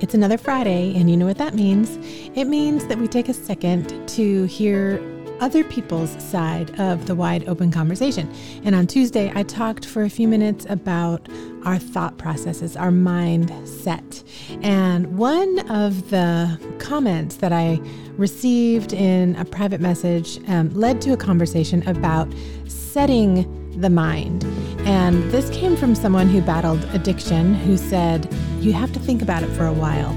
It's another Friday, and you know what that means. It means that we take a second to hear other people's side of the wide open conversation. And on Tuesday, I talked for a few minutes about our thought processes, our mindset. And one of the comments that I received in a private message um, led to a conversation about setting the mind. And this came from someone who battled addiction who said, You have to think about it for a while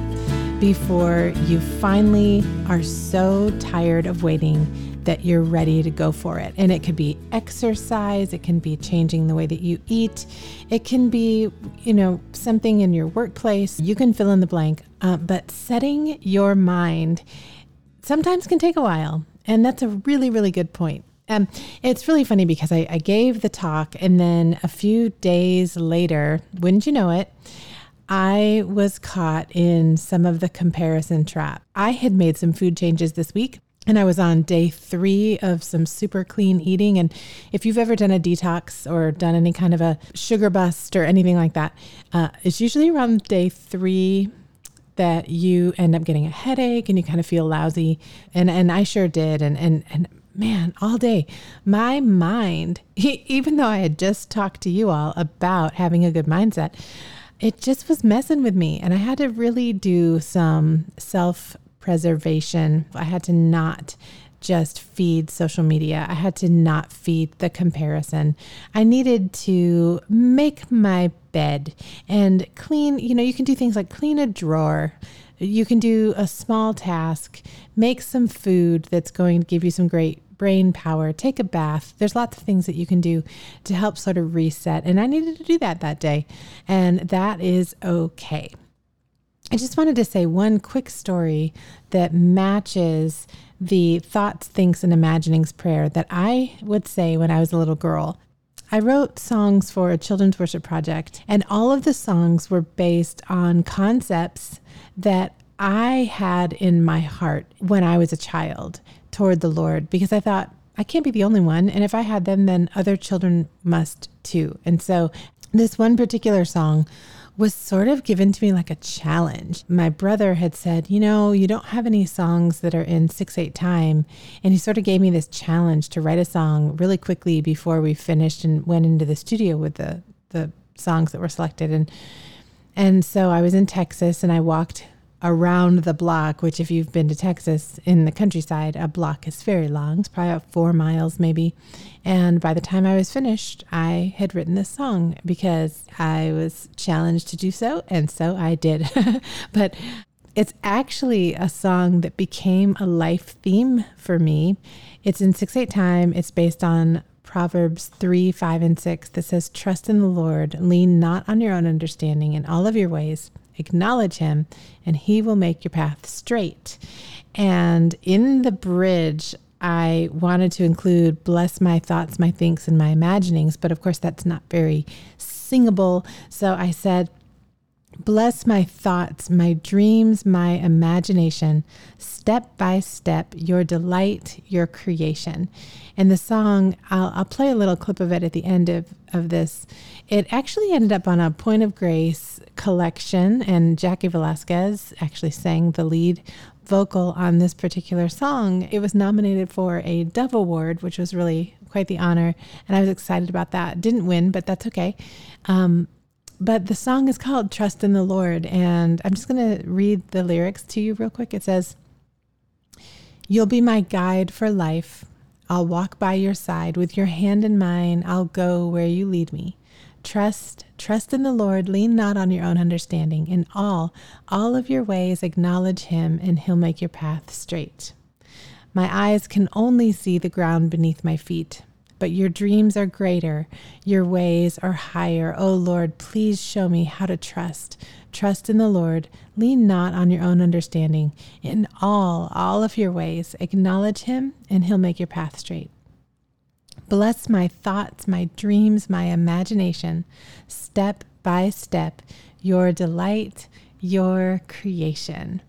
before you finally are so tired of waiting that you're ready to go for it. And it could be exercise, it can be changing the way that you eat, it can be, you know, something in your workplace. You can fill in the blank. Uh, but setting your mind sometimes can take a while. And that's a really, really good point. Um, it's really funny because I, I gave the talk, and then a few days later, wouldn't you know it, I was caught in some of the comparison trap. I had made some food changes this week and I was on day three of some super clean eating. And if you've ever done a detox or done any kind of a sugar bust or anything like that, uh, it's usually around day three that you end up getting a headache and you kind of feel lousy. And and I sure did. And and and man, all day, my mind, even though I had just talked to you all about having a good mindset, it just was messing with me. And I had to really do some self preservation. I had to not just feed social media. I had to not feed the comparison. I needed to make my bed and clean, you know, you can do things like clean a drawer. You can do a small task, make some food that's going to give you some great brain power, take a bath. There's lots of things that you can do to help sort of reset. And I needed to do that that day. And that is okay. I just wanted to say one quick story that matches the thoughts, thinks, and imaginings prayer that I would say when I was a little girl. I wrote songs for a children's worship project, and all of the songs were based on concepts that I had in my heart when I was a child toward the Lord because I thought, I can't be the only one. And if I had them, then other children must too. And so, this one particular song was sort of given to me like a challenge. My brother had said, You know, you don't have any songs that are in 6 8 time. And he sort of gave me this challenge to write a song really quickly before we finished and went into the studio with the, the songs that were selected. And and so I was in Texas and I walked around the block, which, if you've been to Texas in the countryside, a block is very long. It's probably about four miles, maybe. And by the time I was finished, I had written this song because I was challenged to do so. And so I did. but it's actually a song that became a life theme for me. It's in 6 8 time. It's based on Proverbs 3, 5, and 6 that says, Trust in the Lord, lean not on your own understanding in all of your ways acknowledge him, and he will make your path straight. And in the bridge, I wanted to include bless my thoughts, my thinks, and my imaginings, but of course, that's not very singable. So I said, Bless my thoughts, my dreams, my imagination, step by step, your delight, your creation. And the song, I'll, I'll play a little clip of it at the end of, of this. It actually ended up on a Point of Grace collection, and Jaci Velasquez actually sang the lead vocal on this particular song. It was nominated for a Dove Award, which was really quite the honor, and I was excited about that. Didn't win, but that's okay. Um, but the song is called Trust in the Lord, and I'm just going to read the lyrics to you real quick. It says, You'll be my guide for life. I'll walk by your side with your hand in mine. I'll go where you lead me. Trust, trust in the Lord, lean not on your own understanding. In all, all of your ways acknowledge him, and he'll make your path straight. My eyes can only see the ground beneath my feet, but your dreams are greater, your ways are higher. O oh Lord, please show me how to trust. Trust in the Lord, lean not on your own understanding. In all, all of your ways, acknowledge him, and he'll make your path straight. Bless my thoughts, my dreams, my imagination, step by step, your delight, your creation.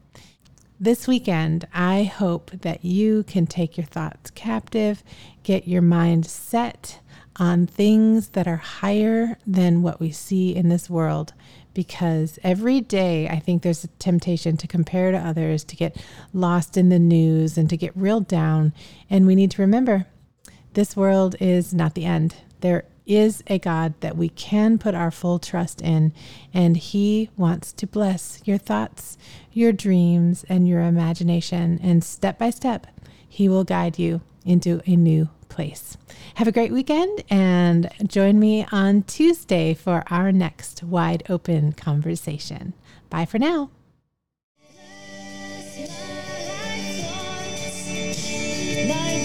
This weekend, I hope that you can take your thoughts captive, get your mind set on things that are higher than what we see in this world, because every day I think there's a temptation to compare to others, to get lost in the news, and to get real down. And we need to remember this world is not the end. There is a God that we can put our full trust in, and He wants to bless your thoughts, your dreams, and your imagination. And step by step, He will guide you into a new place. Have a great weekend and join me on Tuesday for our next wide open conversation. Bye for now. My